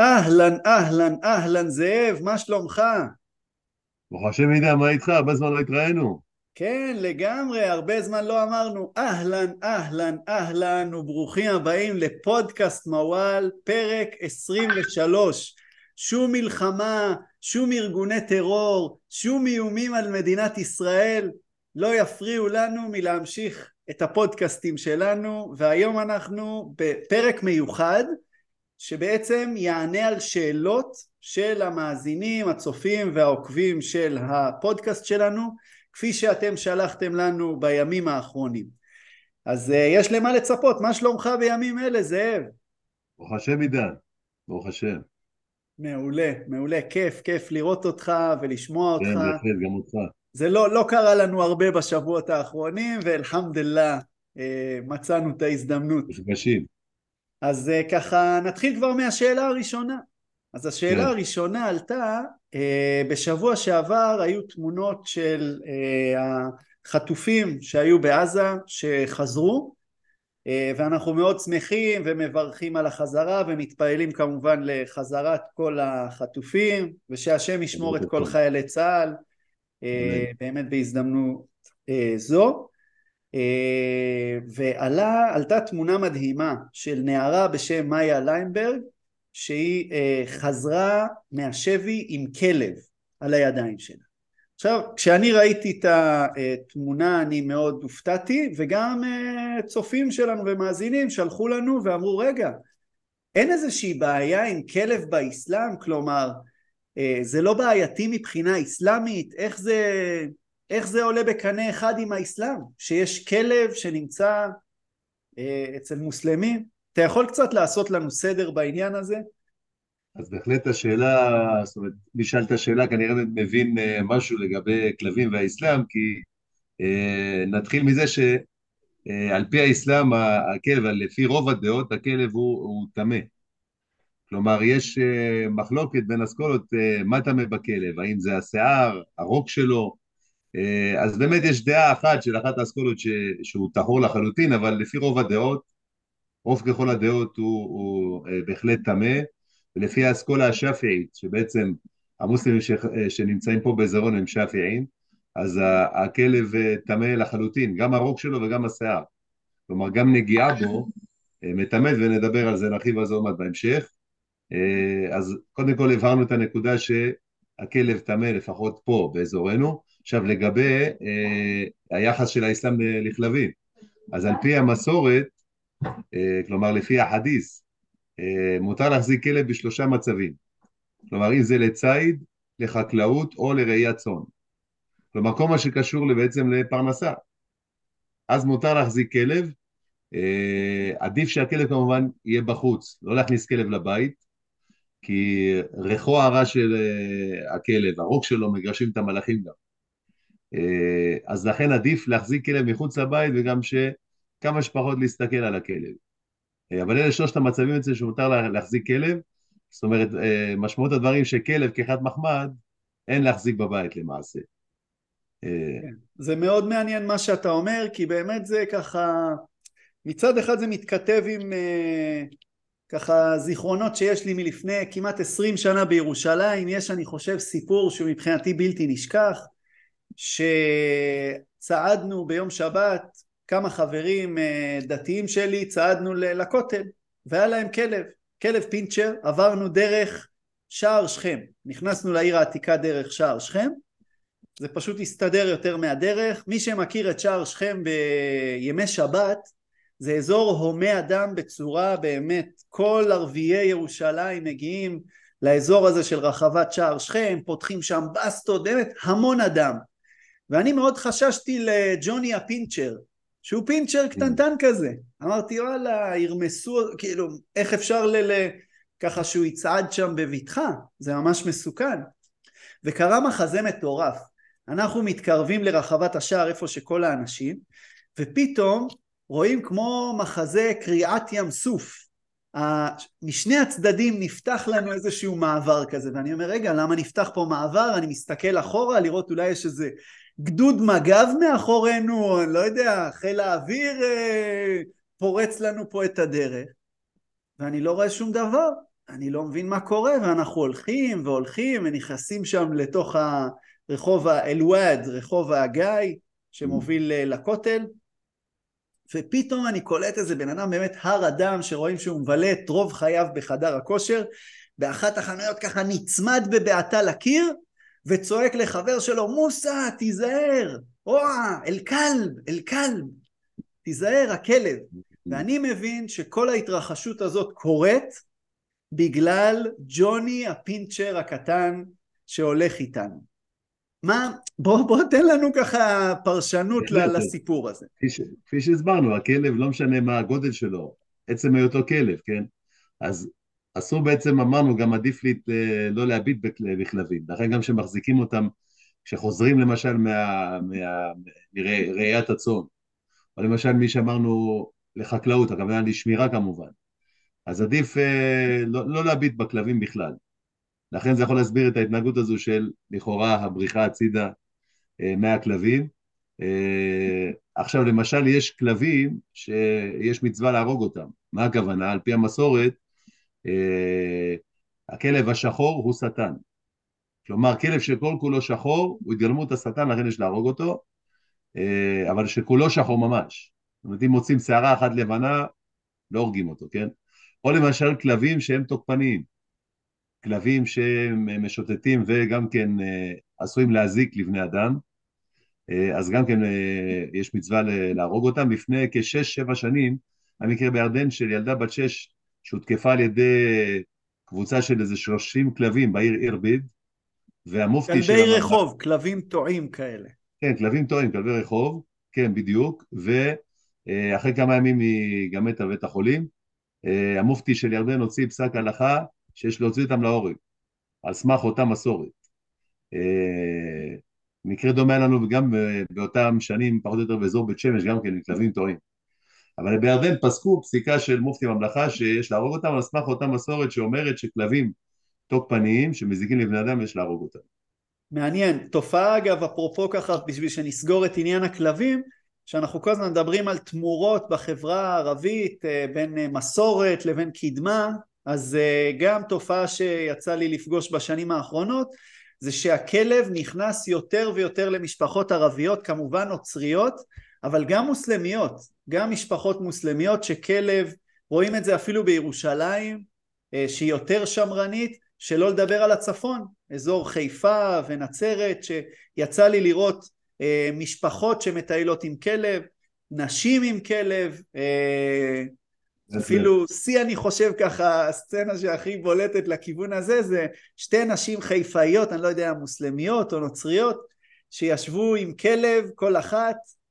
אהלן, אהלן, אהלן, זאב, מה שלומך? ברוך השם ידע, מה איתך? הרבה זמן לא התראינו. כן, לגמרי, הרבה זמן לא אמרנו אהלן, אהלן, אהלן, וברוכים הבאים לפודקאסט מוואל, פרק 23. שום מלחמה, שום ארגוני טרור, שום איומים על מדינת ישראל לא יפריעו לנו מלהמשיך את הפודקאסטים שלנו, והיום אנחנו בפרק מיוחד שבעצם יענה על שאלות של המאזינים, הצופים והעוקבים של הפודקאסט שלנו, כפי שאתם שלחתם לנו בימים האחרונים. אז uh, יש למה לצפות, מה שלומך בימים אלה, זאב? ברוך השם עידן, ברוך השם. מעולה, מעולה, כיף, כיף לראות אותך ולשמוע כן, אותך. כן, בהחלט, גם אותך. זה לא, לא קרה לנו הרבה בשבועות האחרונים, ואלחמדוללה, אה, מצאנו את ההזדמנות. נפגשים. אז uh, ככה נתחיל כבר מהשאלה הראשונה. אז השאלה כן. הראשונה עלתה, uh, בשבוע שעבר היו תמונות של uh, החטופים שהיו בעזה שחזרו, ואנחנו מאוד שמחים ומברכים על החזרה ומתפעלים כמובן לחזרת כל החטופים, ושהשם ישמור את כל חיילי צה"ל. באמת בהזדמנות זו. אה, ועלתה תמונה מדהימה של נערה בשם מאיה ליינברג שהיא אה, חזרה מהשבי עם כלב על הידיים שלה. עכשיו כשאני ראיתי את התמונה אני מאוד הופתעתי וגם אה, צופים שלנו ומאזינים שלחו לנו ואמרו רגע אין איזושהי בעיה עם כלב באסלאם כלומר זה לא בעייתי מבחינה אסלאמית איך זה איך זה עולה בקנה אחד עם האסלאם שיש כלב שנמצא אה, אצל מוסלמים אתה יכול קצת לעשות לנו סדר בעניין הזה? אז בהחלט השאלה, זאת אומרת, מי שאל את השאלה כנראה מבין אה, משהו לגבי כלבים והאסלאם, כי אה, נתחיל מזה שעל פי האסלאם, הכלב, לפי רוב הדעות, הכלב הוא טמא. כלומר, יש אה, מחלוקת בין אסכולות אה, מה טמא בכלב, האם זה השיער, הרוק שלו, אה, אז באמת יש דעה אחת של אחת האסכולות ש- שהוא טהור לחלוטין, אבל לפי רוב הדעות, רוב ככל הדעות הוא, הוא אה, בהחלט טמא, ולפי האסכולה השאפעית, שבעצם המוסלמים ש, אה, שנמצאים פה באזורנו הם שאפעיים, אז הכלב אה, טמא לחלוטין, גם הרוק שלו וגם השיער. כלומר, גם נגיעה בו אה, מטמאת, ונדבר על זה, נרחיב על זה עוד מעט בהמשך. אה, אז קודם כל הבהרנו את הנקודה שהכלב טמא לפחות פה באזורנו. עכשיו לגבי אה, היחס של האסלאם לכלבים, אז על פי המסורת, אה, כלומר לפי החדיס, אה, מותר להחזיק כלב בשלושה מצבים. כלומר אם זה לציד, לחקלאות או לראיית צאן. כלומר כל מה שקשור בעצם לפרנסה. אז מותר להחזיק כלב, אה, עדיף שהכלב כמובן יהיה בחוץ, לא להכניס כלב לבית, כי ריחו הרע של אה, הכלב, הרוק שלו מגרשים את המלאכים גם. אה, אז לכן עדיף להחזיק כלב מחוץ לבית וגם שכמה שפחות להסתכל על הכלב. אה, אבל אלה שלושת המצבים אצל שמותר לה- להחזיק כלב, זאת אומרת, אה, משמעות הדברים שכלב כחד מחמד, אין להחזיק בבית למעשה. כן. זה מאוד מעניין מה שאתה אומר כי באמת זה ככה מצד אחד זה מתכתב עם ככה זיכרונות שיש לי מלפני כמעט עשרים שנה בירושלים יש אני חושב סיפור שהוא מבחינתי בלתי נשכח שצעדנו ביום שבת כמה חברים אה, דתיים שלי צעדנו לכותל והיה להם כלב כלב פינצ'ר עברנו דרך שער שכם. נכנסנו לעיר העתיקה דרך שער שכם. זה פשוט הסתדר יותר מהדרך. מי שמכיר את שער שכם בימי שבת זה אזור הומה אדם בצורה באמת כל ערביי ירושלים מגיעים לאזור הזה של רחבת שער שכם פותחים שם בסטות באמת המון אדם ואני מאוד חששתי לג'וני הפינצ'ר שהוא פינצ'ר קטנטן כזה. אמרתי וואלה ירמסו כאילו איך אפשר ל... ל- ככה שהוא יצעד שם בבטחה? זה ממש מסוכן. וקרה מחזה מטורף. אנחנו מתקרבים לרחבת השער איפה שכל האנשים ופתאום רואים כמו מחזה קריעת ים סוף. משני הצדדים נפתח לנו איזשהו מעבר כזה ואני אומר רגע למה נפתח פה מעבר? אני מסתכל אחורה לראות אולי יש איזה גדוד מג"ב מאחורינו אני לא יודע חיל האוויר אה, פורץ לנו פה את הדרך ואני לא רואה שום דבר. אני לא מבין מה קורה, ואנחנו הולכים והולכים ונכנסים שם לתוך הרחוב האלוואד, רחוב הגיא, שמוביל אה, לכותל, ופתאום אני קולט איזה בן אדם באמת הר אדם שרואים שהוא מבלה את רוב חייו בחדר הכושר, באחת החנויות ככה נצמד בבעתה לקיר, וצועק לחבר שלו, מוסא, תיזהר, וואה, אל-כלב, אל-כלב, תיזהר, הכלב. ואני מבין שכל ההתרחשות הזאת קורית בגלל ג'וני הפינצ'ר הקטן שהולך איתנו. מה, בוא, בוא תן לנו ככה פרשנות לסיפור הזה. כפי, ש, כפי שהסברנו, הכלב לא משנה מה הגודל שלו, עצם היותו כלב, כן? אז אסור בעצם, אמרנו, גם עדיף לי אה, לא להביט בכלבים. לכן גם כשמחזיקים אותם, כשחוזרים למשל מראיית הצאן, או למשל מי שאמרנו לחקלאות, הכוונה לשמירה כמובן, אז עדיף אה, לא, לא להביט בכלבים בכלל. לכן זה יכול להסביר את ההתנהגות הזו של לכאורה הבריחה הצידה אה, מהכלבים. אה, עכשיו למשל יש כלבים שיש מצווה להרוג אותם, מה הכוונה? על פי המסורת הכלב השחור הוא שטן, כלומר כלב שכל כולו שחור הוא התגלמות השטן לכן יש להרוג אותו, אבל שכולו שחור ממש, זאת אומרת אם מוצאים שערה אחת לבנה לא הורגים אותו, כן? או למשל כלבים שהם תוקפניים כלבים שהם משוטטים וגם כן אה, עשויים להזיק לבני אדם, אה, אז גם כן אה, יש מצווה להרוג אותם. לפני כשש-שבע שנים, המקרה בירדן של ילדה בת שש שהותקפה על ידי קבוצה של איזה שלושים כלבים בעיר אירביד, והמופתי של... כלבי רחוב, כלבים טועים כאלה. כן, כלבים טועים, כלבי רחוב, כן, בדיוק, ואחרי כמה ימים היא גם מתה בבית החולים. המופתי של ירדן הוציא פסק הלכה שיש להוציא אותם להורג, על סמך אותה מסורת. אה, מקרה דומה לנו גם באותם שנים, פחות או יותר באזור בית שמש, גם כן, מכלבים טועים. אבל בירדן פסקו פסיקה של מופתי ממלכה שיש להרוג אותם על סמך אותה מסורת שאומרת שכלבים תוקפניים שמזיקים לבני אדם יש להרוג אותם. מעניין. תופעה אגב, אפרופו ככה, בשביל שנסגור את עניין הכלבים, שאנחנו כל הזמן מדברים על תמורות בחברה הערבית אה, בין אה, מסורת לבין קדמה, אז אה, גם תופעה שיצא לי לפגוש בשנים האחרונות זה שהכלב נכנס יותר ויותר למשפחות ערביות כמובן נוצריות אבל גם מוסלמיות גם משפחות מוסלמיות שכלב רואים את זה אפילו בירושלים אה, שהיא יותר שמרנית שלא לדבר על הצפון אזור חיפה ונצרת שיצא לי לראות אה, משפחות שמטיילות עם כלב נשים עם כלב אפילו שיא אני חושב ככה, הסצנה שהכי בולטת לכיוון הזה זה שתי נשים חיפאיות, אני לא יודע, מוסלמיות או נוצריות, שישבו עם כלב, כל אחת, אה,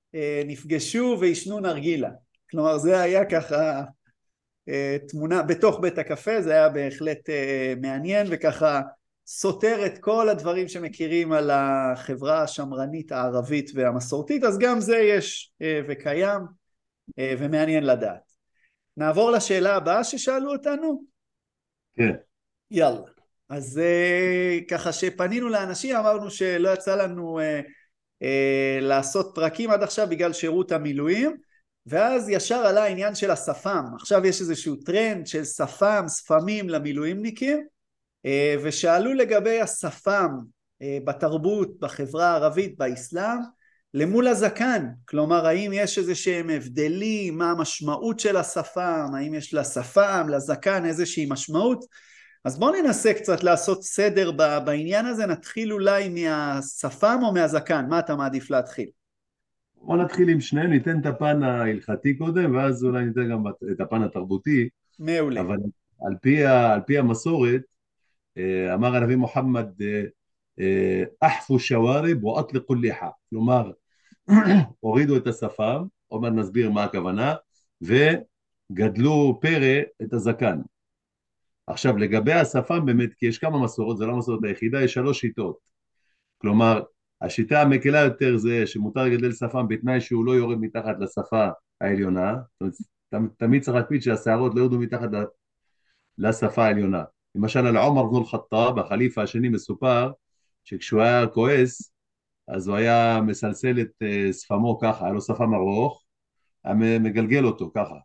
נפגשו ועישנו נרגילה. כלומר זה היה ככה אה, תמונה בתוך בית הקפה, זה היה בהחלט אה, מעניין וככה סותר את כל הדברים שמכירים על החברה השמרנית הערבית והמסורתית, אז גם זה יש וקיים ומעניין לדעת. נעבור לשאלה הבאה ששאלו אותנו? כן. יאללה. אז ככה שפנינו לאנשים אמרנו שלא יצא לנו לעשות פרקים עד עכשיו בגלל שירות המילואים ואז ישר עלה העניין של השפם. עכשיו יש איזשהו טרנד של שפם, שפמים למילואימניקים uh, ושאלו לגבי השפם uh, בתרבות, בחברה הערבית, באסלאם למול הזקן, כלומר האם יש איזה שהם הבדלים, מה המשמעות של השפם, האם יש לשפם, לזקן איזושהי משמעות, אז בואו ננסה קצת לעשות סדר בעניין הזה, נתחיל אולי מהשפם או מהזקן, מה אתה מעדיף להתחיל? בוא נתחיל עם שניהם, ניתן את הפן ההלכתי קודם, ואז אולי ניתן גם את הפן התרבותי. מעולה. אבל על פי, על פי המסורת, אה, אמר הנביא מוחמד, אחפו שווארב ואטלקו ליחה, כלומר הורידו את השפם, עוד מעט נסביר מה הכוונה, וגדלו פרא את הזקן. עכשיו לגבי השפם באמת, כי יש כמה מסורות, זו לא המסורת היחידה, יש שלוש שיטות. כלומר, השיטה המקלה יותר זה שמותר לגדל שפם בתנאי שהוא לא יורד מתחת לשפה העליונה, זאת אומרת, תמיד צריך להקפיד שהשערות לא ירדו מתחת לשפה העליונה. למשל על עומר בנו אל-חטאב, החליפה השני מסופר שכשהוא היה כועס אז הוא היה מסלסל את אה, שפמו ככה, היה לו שפם ארוך, היה מגלגל אותו ככה.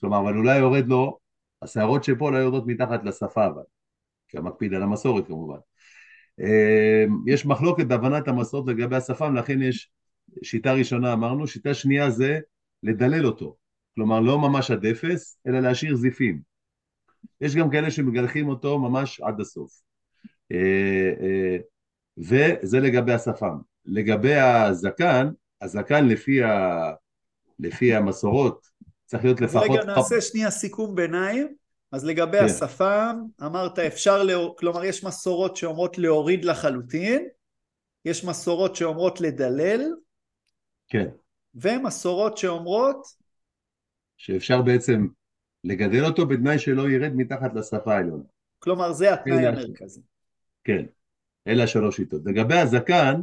כלומר, אבל אולי יורד לו השערות שפה לא יורדות מתחת לשפה אבל, כי המקפיד על המסורת כמובן. אה, יש מחלוקת בהבנת המסורת לגבי השפם, לכן יש שיטה ראשונה אמרנו, שיטה שנייה זה לדלל אותו, כלומר לא ממש עד אפס, אלא להשאיר זיפים. יש גם כאלה שמגלחים אותו ממש עד הסוף. אה, אה, וזה לגבי השפם. לגבי הזקן, הזקן לפי, ה, לפי המסורות צריך להיות לפחות... רגע נעשה שנייה סיכום ביניים. אז לגבי כן. השפם, אמרת אפשר, לא... כלומר יש מסורות שאומרות להוריד לחלוטין, יש מסורות שאומרות לדלל, כן. ומסורות שאומרות... שאפשר בעצם לגדל אותו בתנאי שלא ירד מתחת לשפה העליונה. כלומר זה התנאי המרכזי. כן, אלה השלוש שיטות. לגבי הזקן,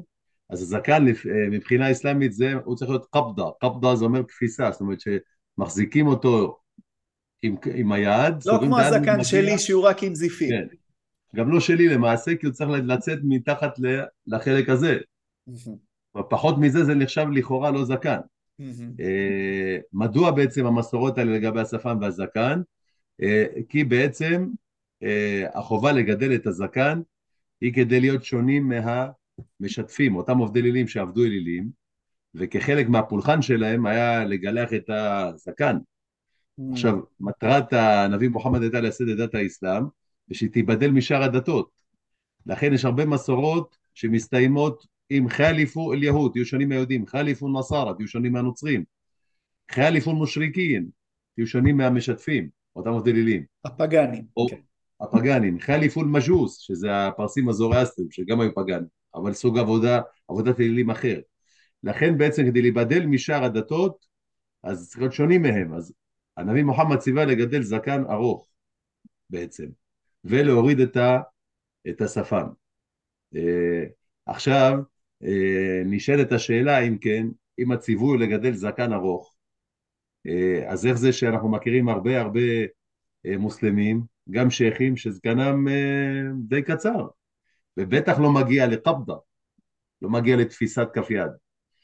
אז הזקן אה, מבחינה אסלאמית זה, הוא צריך להיות קפדה, קפדה זה אומר תפיסה, זאת אומרת שמחזיקים אותו עם, עם היד. לא כמו הזקן שלי שהוא רק עם זיפים. כן. גם לא שלי למעשה, כי הוא צריך לצאת מתחת לחלק הזה. פחות מזה זה נחשב לכאורה לא זקן. אה, מדוע בעצם המסורות האלה לגבי השפם והזקן? אה, כי בעצם אה, החובה לגדל את הזקן היא כדי להיות שונים מהמשתפים, אותם עובדי לילים שעבדו אלילים, וכחלק מהפולחן שלהם היה לגלח את הזקן. עכשיו, מטרת הנביא מוחמד הייתה לייסד את דת האסלאם, ושהיא תיבדל משאר הדתות. לכן יש הרבה מסורות שמסתיימות עם חליפו אל יהוד, תהיו שונים מהיהודים, חליפו נסרה, תהיו שונים מהנוצרים, חליפו מושריקין, תהיו שונים מהמשתפים, אותם עובדי לילים. הפגאנים. או, okay. כן. הפגאנים, חליפו מג'וס, שזה הפרסים הזורואסטרים, שגם היו פגאנים, אבל סוג עבודה, עבודת אלילים אחר. לכן בעצם כדי להיבדל משאר הדתות, אז צריך להיות שונים מהם. אז הנביא מוחמד ציווה לגדל זקן ארוך בעצם, ולהוריד את, ה, את השפם. אה, עכשיו, אה, נשאלת השאלה אם כן, אם הציווי לגדל זקן ארוך, אה, אז איך זה שאנחנו מכירים הרבה הרבה מוסלמים, גם שייחים שזקנם די קצר, ובטח לא מגיע לקבדה, לא מגיע לתפיסת כף יד.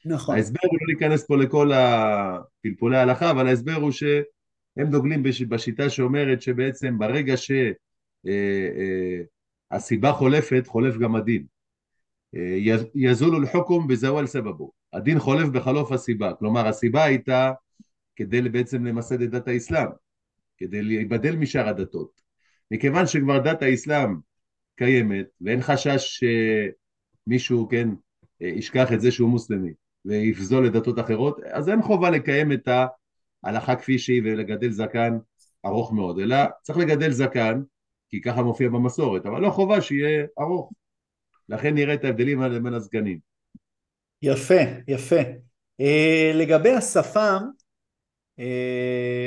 נכון. ההסבר הוא לא להיכנס פה לכל הפלפולי ההלכה, אבל ההסבר הוא שהם דוגלים בשיטה שאומרת שבעצם ברגע שהסיבה חולפת, חולף גם הדין. יזול אל-חוכום בזוואל סבבו. הדין חולף בחלוף הסיבה. כלומר, הסיבה הייתה כדי בעצם למסד את דת האסלאם, כדי להיבדל משאר הדתות. מכיוון שכבר דת האסלאם קיימת, ואין חשש שמישהו, כן, ישכח את זה שהוא מוסלמי ויפזול לדתות אחרות, אז אין חובה לקיים את ההלכה כפי שהיא ולגדל זקן ארוך מאוד, אלא צריך לגדל זקן, כי ככה מופיע במסורת, אבל לא חובה שיהיה ארוך. לכן נראה את ההבדלים האלה בין הסגנים. יפה, יפה. Uh, לגבי השפם, uh,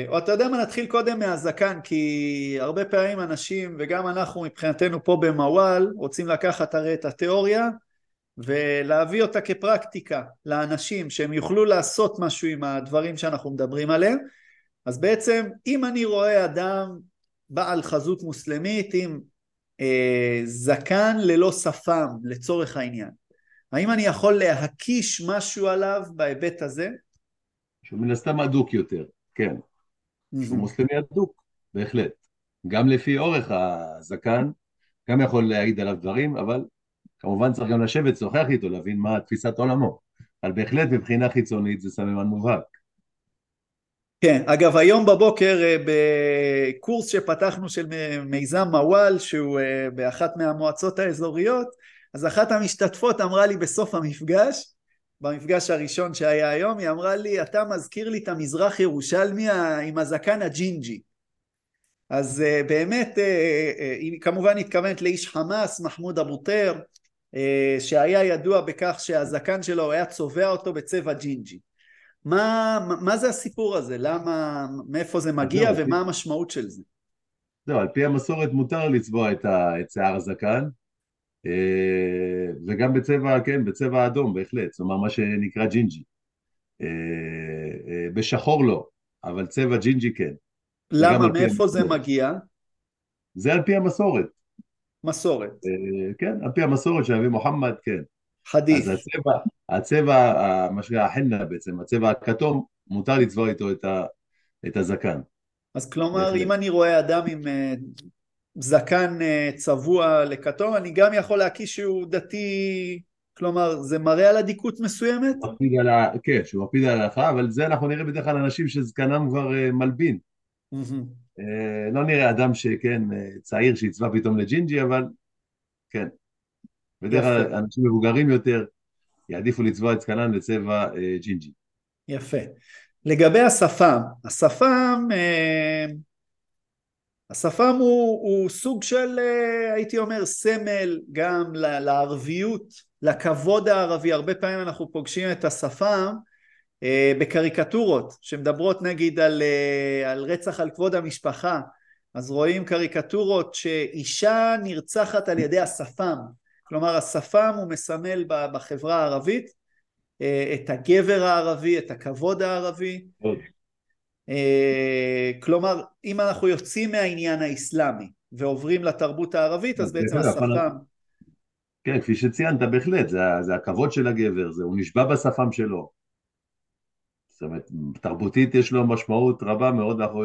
או אתה יודע מה, נתחיל קודם מהזקן, כי הרבה פעמים אנשים, וגם אנחנו מבחינתנו פה במוואל, רוצים לקחת הרי את התיאוריה ולהביא אותה כפרקטיקה לאנשים, שהם יוכלו לעשות משהו עם הדברים שאנחנו מדברים עליהם. אז בעצם, אם אני רואה אדם בעל חזות מוסלמית עם אה, זקן ללא שפם לצורך העניין. האם אני יכול להקיש משהו עליו בהיבט הזה? שהוא מן הסתם אדוק יותר, כן. הוא מוסלמי אדוק, בהחלט. גם לפי אורך הזקן, גם יכול להעיד עליו דברים, אבל כמובן צריך גם לשבת, לשוחח איתו, להבין מה תפיסת עולמו. אבל בהחלט מבחינה חיצונית זה סממן מובהק. כן, אגב היום בבוקר אה, בקורס שפתחנו של מיזם מוואל שהוא אה, באחת מהמועצות האזוריות אז אחת המשתתפות אמרה לי בסוף המפגש במפגש הראשון שהיה היום היא אמרה לי אתה מזכיר לי את המזרח ירושלמי עם הזקן הג'ינג'י אז אה, באמת היא כמובן התכוונה לאיש חמאס מוחמד אבו טיר שהיה ידוע בכך שהזקן שלו היה צובע אותו בצבע ג'ינג'י מה, מה זה הסיפור הזה? למה, מאיפה זה מגיע ומה פי... המשמעות של זה? זהו, על פי המסורת מותר לצבוע את, ה, את שיער הזקן אה, וגם בצבע, כן, בצבע אדום בהחלט, זאת אומרת מה שנקרא ג'ינג'י. אה, אה, בשחור לא, אבל צבע ג'ינג'י כן. למה? מאיפה זה מגיע? זה על פי המסורת. מסורת. כן, על פי המסורת של אבי מוחמד, כן. חדיף. אז הצבע, הצבע, מה שנקרא החנה בעצם, הצבע הכתום, מותר לצבוע איתו את, ה, את הזקן. אז כלומר, אם אני רואה אדם עם אה, זקן אה, צבוע לכתום, אני גם יכול להקיש שהוא דתי, כלומר, זה מראה על אדיקות מסוימת? מקפיד על ה... כן, שהוא מקפיד על ההלכה, אבל זה אנחנו נראה בדרך כלל אנשים שזקנם כבר אה, מלבין. לא נראה אדם שכן, צעיר שיצבע פתאום לג'ינג'י, אבל כן. בדרך כלל אנשים מבוגרים יותר יעדיפו לצבוע את זקנם לצבע ג'ינג'י. יפה. לגבי השפם, השפם, אה, השפם הוא, הוא סוג של אה, הייתי אומר סמל גם לערביות, לכבוד הערבי, הרבה פעמים אנחנו פוגשים את השפם אה, בקריקטורות שמדברות נגיד על, על רצח על כבוד המשפחה אז רואים קריקטורות שאישה נרצחת על ידי השפם כלומר השפם הוא מסמל בחברה הערבית אה, את הגבר הערבי, את הכבוד הערבי. אה, כלומר, אם אנחנו יוצאים מהעניין האסלאמי ועוברים לתרבות הערבית, אז בעצם השפם... כן, כפי שציינת, בהחלט, זה, זה הכבוד של הגבר, זה, הוא נשבע בשפם שלו. זאת אומרת, תרבותית יש לו משמעות רבה מאוד, אנחנו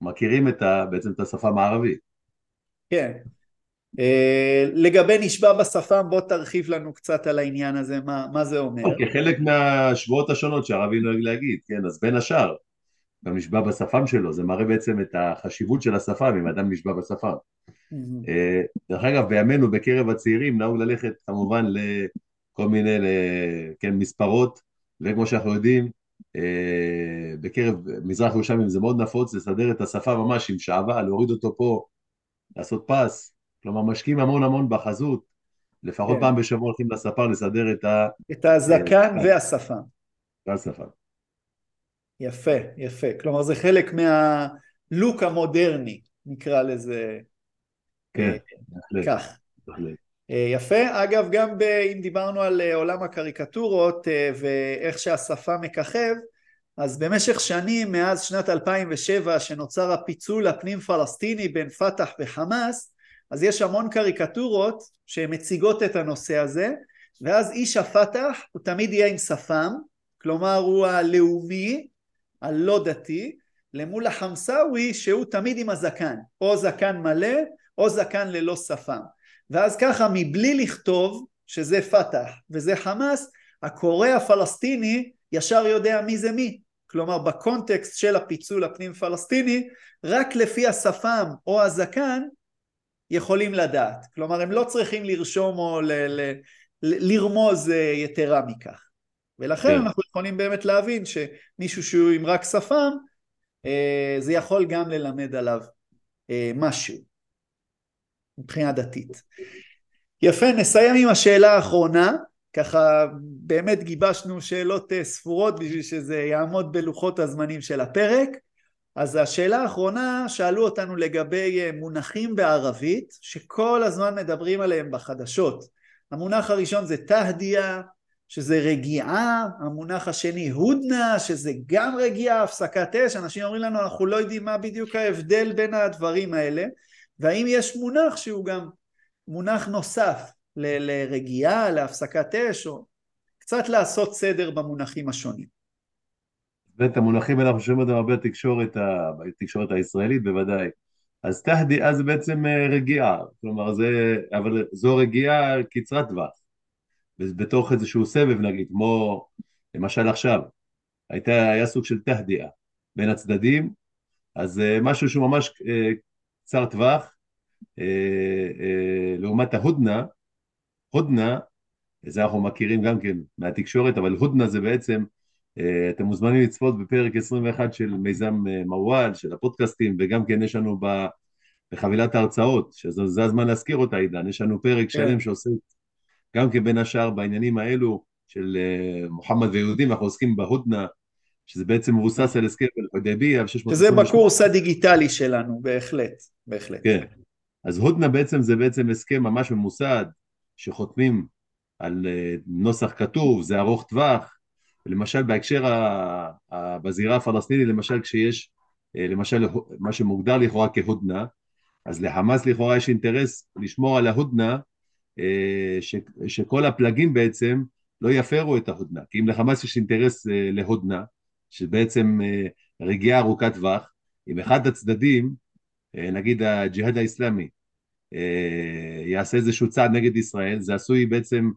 מכירים את ה, בעצם את השפם הערבי. כן, אה, לגבי נשבע בשפם בוא תרחיב לנו קצת על העניין הזה מה, מה זה אומר. אוקיי, okay, חלק מהשבועות השונות שהרבי נוהג להגיד, כן, אז בין השאר גם נשבע בשפם שלו, זה מראה בעצם את החשיבות של השפם אם אדם נשבע בשפם. Mm-hmm. דרך אגב בימינו בקרב הצעירים נהוג ללכת כמובן לכל מיני כן, מספרות וכמו שאנחנו יודעים אה, בקרב מזרח ירושלים זה מאוד נפוץ לסדר את השפה ממש עם שעווה, להוריד אותו פה, לעשות פס כלומר משקיעים המון המון בחזות, לפחות כן. פעם בשבוע הולכים לספר לסדר את ה... את הזקן אה, והשפם. והשפם. יפה, יפה. כלומר זה חלק מהלוק המודרני, נקרא לזה כן, אה, בהחלט. כך. אה, יפה, אגב גם ב, אם דיברנו על עולם הקריקטורות ואיך שהשפה מככב, אז במשך שנים מאז שנת 2007 שנוצר הפיצול הפנים פלסטיני בין פת"ח וחמאס אז יש המון קריקטורות שמציגות את הנושא הזה ואז איש הפת"ח הוא תמיד יהיה עם שפם כלומר הוא הלאומי הלא דתי למול החמסאווי שהוא תמיד עם הזקן או זקן מלא או זקן ללא שפם ואז ככה מבלי לכתוב שזה פת"ח וזה חמאס הקורא הפלסטיני ישר יודע מי זה מי כלומר בקונטקסט של הפיצול הפנים פלסטיני רק לפי השפם או הזקן יכולים לדעת. כלומר, הם לא צריכים לרשום או ל- ל- ל- לרמוז אה, יתרה מכך. ולכן כן. אנחנו יכולים באמת להבין שמישהו שהוא עם רק שפם, אה, זה יכול גם ללמד עליו אה, משהו מבחינה דתית. יפה, נסיים עם השאלה האחרונה, ככה באמת גיבשנו שאלות ספורות בשביל שזה יעמוד בלוחות הזמנים של הפרק. אז השאלה האחרונה שאלו אותנו לגבי אה, מונחים בערבית שכל הזמן מדברים עליהם בחדשות. המונח הראשון זה תהדיה שזה רגיעה, המונח השני הודנה שזה גם רגיעה, הפסקת אש, אנשים אומרים לנו אנחנו לא יודעים מה בדיוק ההבדל בין הדברים האלה והאם יש מונח שהוא גם מונח נוסף ל- לרגיעה, להפסקת אש או קצת לעשות סדר במונחים השונים ואת המונחים אנחנו שומעים אותם הרבה בתקשורת, בתקשורת הישראלית בוודאי. אז תהדיאה זה בעצם אה, רגיעה, כלומר זה, אבל זו רגיעה קצרת טווח. בתוך איזשהו סבב נגיד, כמו למשל עכשיו, הייתה, היה סוג של תהדיאה בין הצדדים, אז אה, משהו שהוא ממש אה, קצר טווח, לעומת ההודנה, הודנה, זה אנחנו מכירים גם כן מהתקשורת, אבל הודנה זה בעצם אה, אתם מוזמנים לצפות בפרק 21 של מיזם אה, מוואל, של הפודקאסטים, וגם כן יש לנו בחבילת ההרצאות, שזה הזמן להזכיר אותה עידן, יש לנו פרק כן. שלם שעושה גם כן בין השאר בעניינים האלו של אה, מוחמד ויהודים, אנחנו עוסקים בהודנה, שזה בעצם מבוסס על הסכם אל-חודייביה, שזה בקורס הדיגיטלי שלנו, בהחלט, בהחלט. כן, אז הודנה בעצם זה בעצם הסכם ממש ממוסד, שחותמים על נוסח כתוב, זה ארוך טווח, למשל בהקשר, בזירה הפלסטינית, למשל כשיש, אה, למשל מה שמוגדר לכאורה כהודנה, אז לחמאס לכאורה יש אינטרס לשמור על ההודנה, אה, ש, שכל הפלגים בעצם לא יפרו את ההודנה, כי אם לחמאס יש אינטרס אה, להודנה, שבעצם רגיעה ארוכת טווח, אם אחד הצדדים, נגיד הג'יהאד האיסלאמי, יעשה איזשהו צעד נגד ישראל, זה עשוי בעצם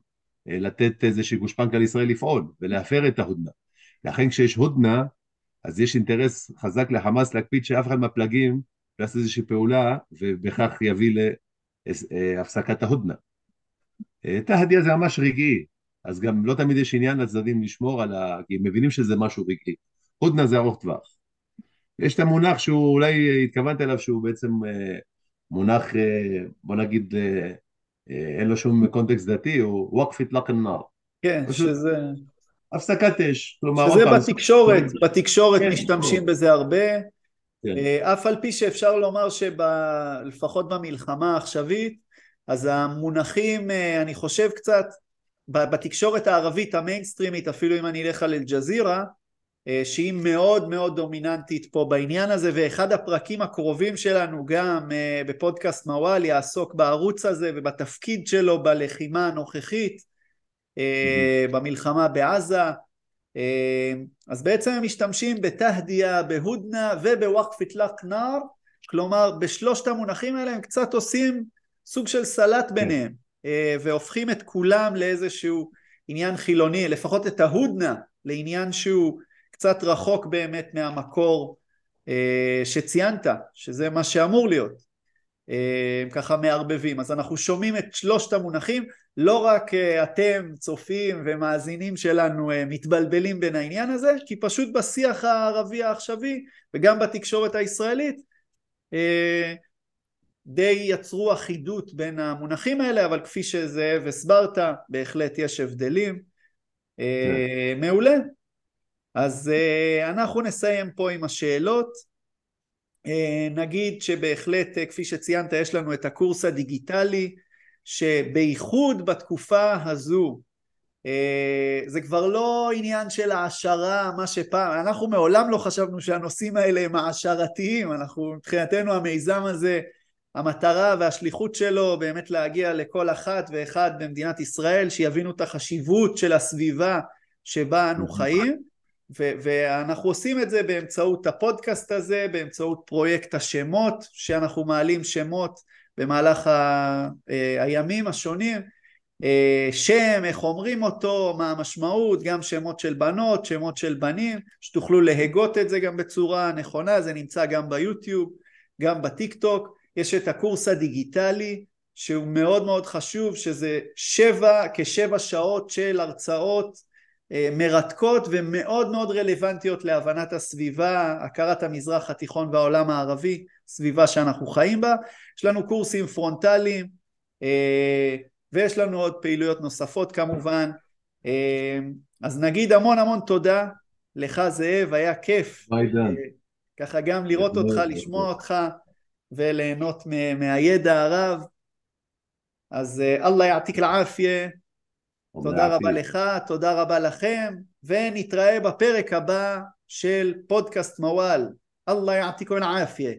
לתת איזושהי גושפנקה לישראל לפעול ולהפר את ההודנה. לכן כשיש הודנה, אז יש אינטרס חזק לחמאס להקפיד שאף אחד מהפלגים לא יעשה איזושהי פעולה ובכך יביא להפסקת ההודנה. תהדיה זה ממש רגעי, אז גם לא תמיד יש עניין לצדדים לשמור על ה... כי הם מבינים שזה משהו רגעי. הודנה זה ארוך טווח. יש את המונח שהוא אולי התכוונת אליו שהוא בעצם אה, מונח, אה, בוא נגיד, אה, אין לו שום קונטקסט דתי, הוא וואקף איטלק נאר. כן, שזה... הפסקת אש. כלומר, שזה בתקשורת, בתקשורת כן, משתמשים. בזה הרבה. כן. אף על פי שאפשר לומר שלפחות במלחמה העכשווית, אז המונחים, אני חושב קצת, בתקשורת הערבית המיינסטרימית, אפילו אם אני אלך על אל-ג'זירה, שהיא מאוד מאוד דומיננטית פה בעניין הזה, ואחד הפרקים הקרובים שלנו גם אה, בפודקאסט מוואל יעסוק בערוץ הזה ובתפקיד שלו בלחימה הנוכחית, mm-hmm. במלחמה בעזה. אז בעצם הם משתמשים בתהדיה, בהודנה ובוואקף איטלק נאר, כלומר בשלושת המונחים האלה הם קצת עושים סוג של סלט כן. ביניהם. אה, והופכים את כולם לאיזשהו עניין חילוני, לפחות את ההודנה לעניין שהוא קצת רחוק באמת מהמקור אה, שציינת, שזה מה שאמור להיות. אה, ככה מערבבים. אז אנחנו שומעים את שלושת המונחים, לא רק אתם צופים ומאזינים שלנו מתבלבלים בין העניין הזה, כי פשוט בשיח הערבי העכשווי וגם בתקשורת הישראלית די יצרו אחידות בין המונחים האלה, אבל כפי שזאב הסברת, בהחלט יש הבדלים. אה, כן. מעולה. אז אה, אנחנו נסיים פה עם השאלות. אה, נגיד שבהחלט, כפי שציינת, יש לנו את הקורס הדיגיטלי, שבייחוד בתקופה הזו, זה כבר לא עניין של העשרה, מה שפעם, אנחנו מעולם לא חשבנו שהנושאים האלה הם העשרתיים, אנחנו מבחינתנו המיזם הזה המטרה והשליחות שלו באמת להגיע לכל אחת ואחד במדינת ישראל שיבינו את החשיבות של הסביבה שבה אנו חיים ו- ואנחנו עושים את זה באמצעות הפודקאסט הזה, באמצעות פרויקט השמות שאנחנו מעלים שמות במהלך ה- אה, הימים השונים. אה, שם, איך אומרים אותו, מה המשמעות, גם שמות של בנות, שמות של בנים, שתוכלו להגות את זה גם בצורה נכונה, זה נמצא גם ביוטיוב, גם בטיק טוק יש את הקורס הדיגיטלי שהוא מאוד מאוד חשוב שזה שבע, כשבע שעות של הרצאות מרתקות ומאוד מאוד רלוונטיות להבנת הסביבה, הכרת המזרח התיכון והעולם הערבי, סביבה שאנחנו חיים בה. יש לנו קורסים פרונטליים אה, ויש לנו עוד פעילויות נוספות כמובן. אה, אז נגיד המון המון תודה לך זאב, היה כיף. ככה גם לראות אותך, לשמוע אותך. וליהנות מהידע הרב. אז אה, אללה יעתיק לעפיה, תודה רבה לך, תודה רבה לכם, ונתראה בפרק הבא של פודקאסט מוואל. אללה יעתיק לעפיה.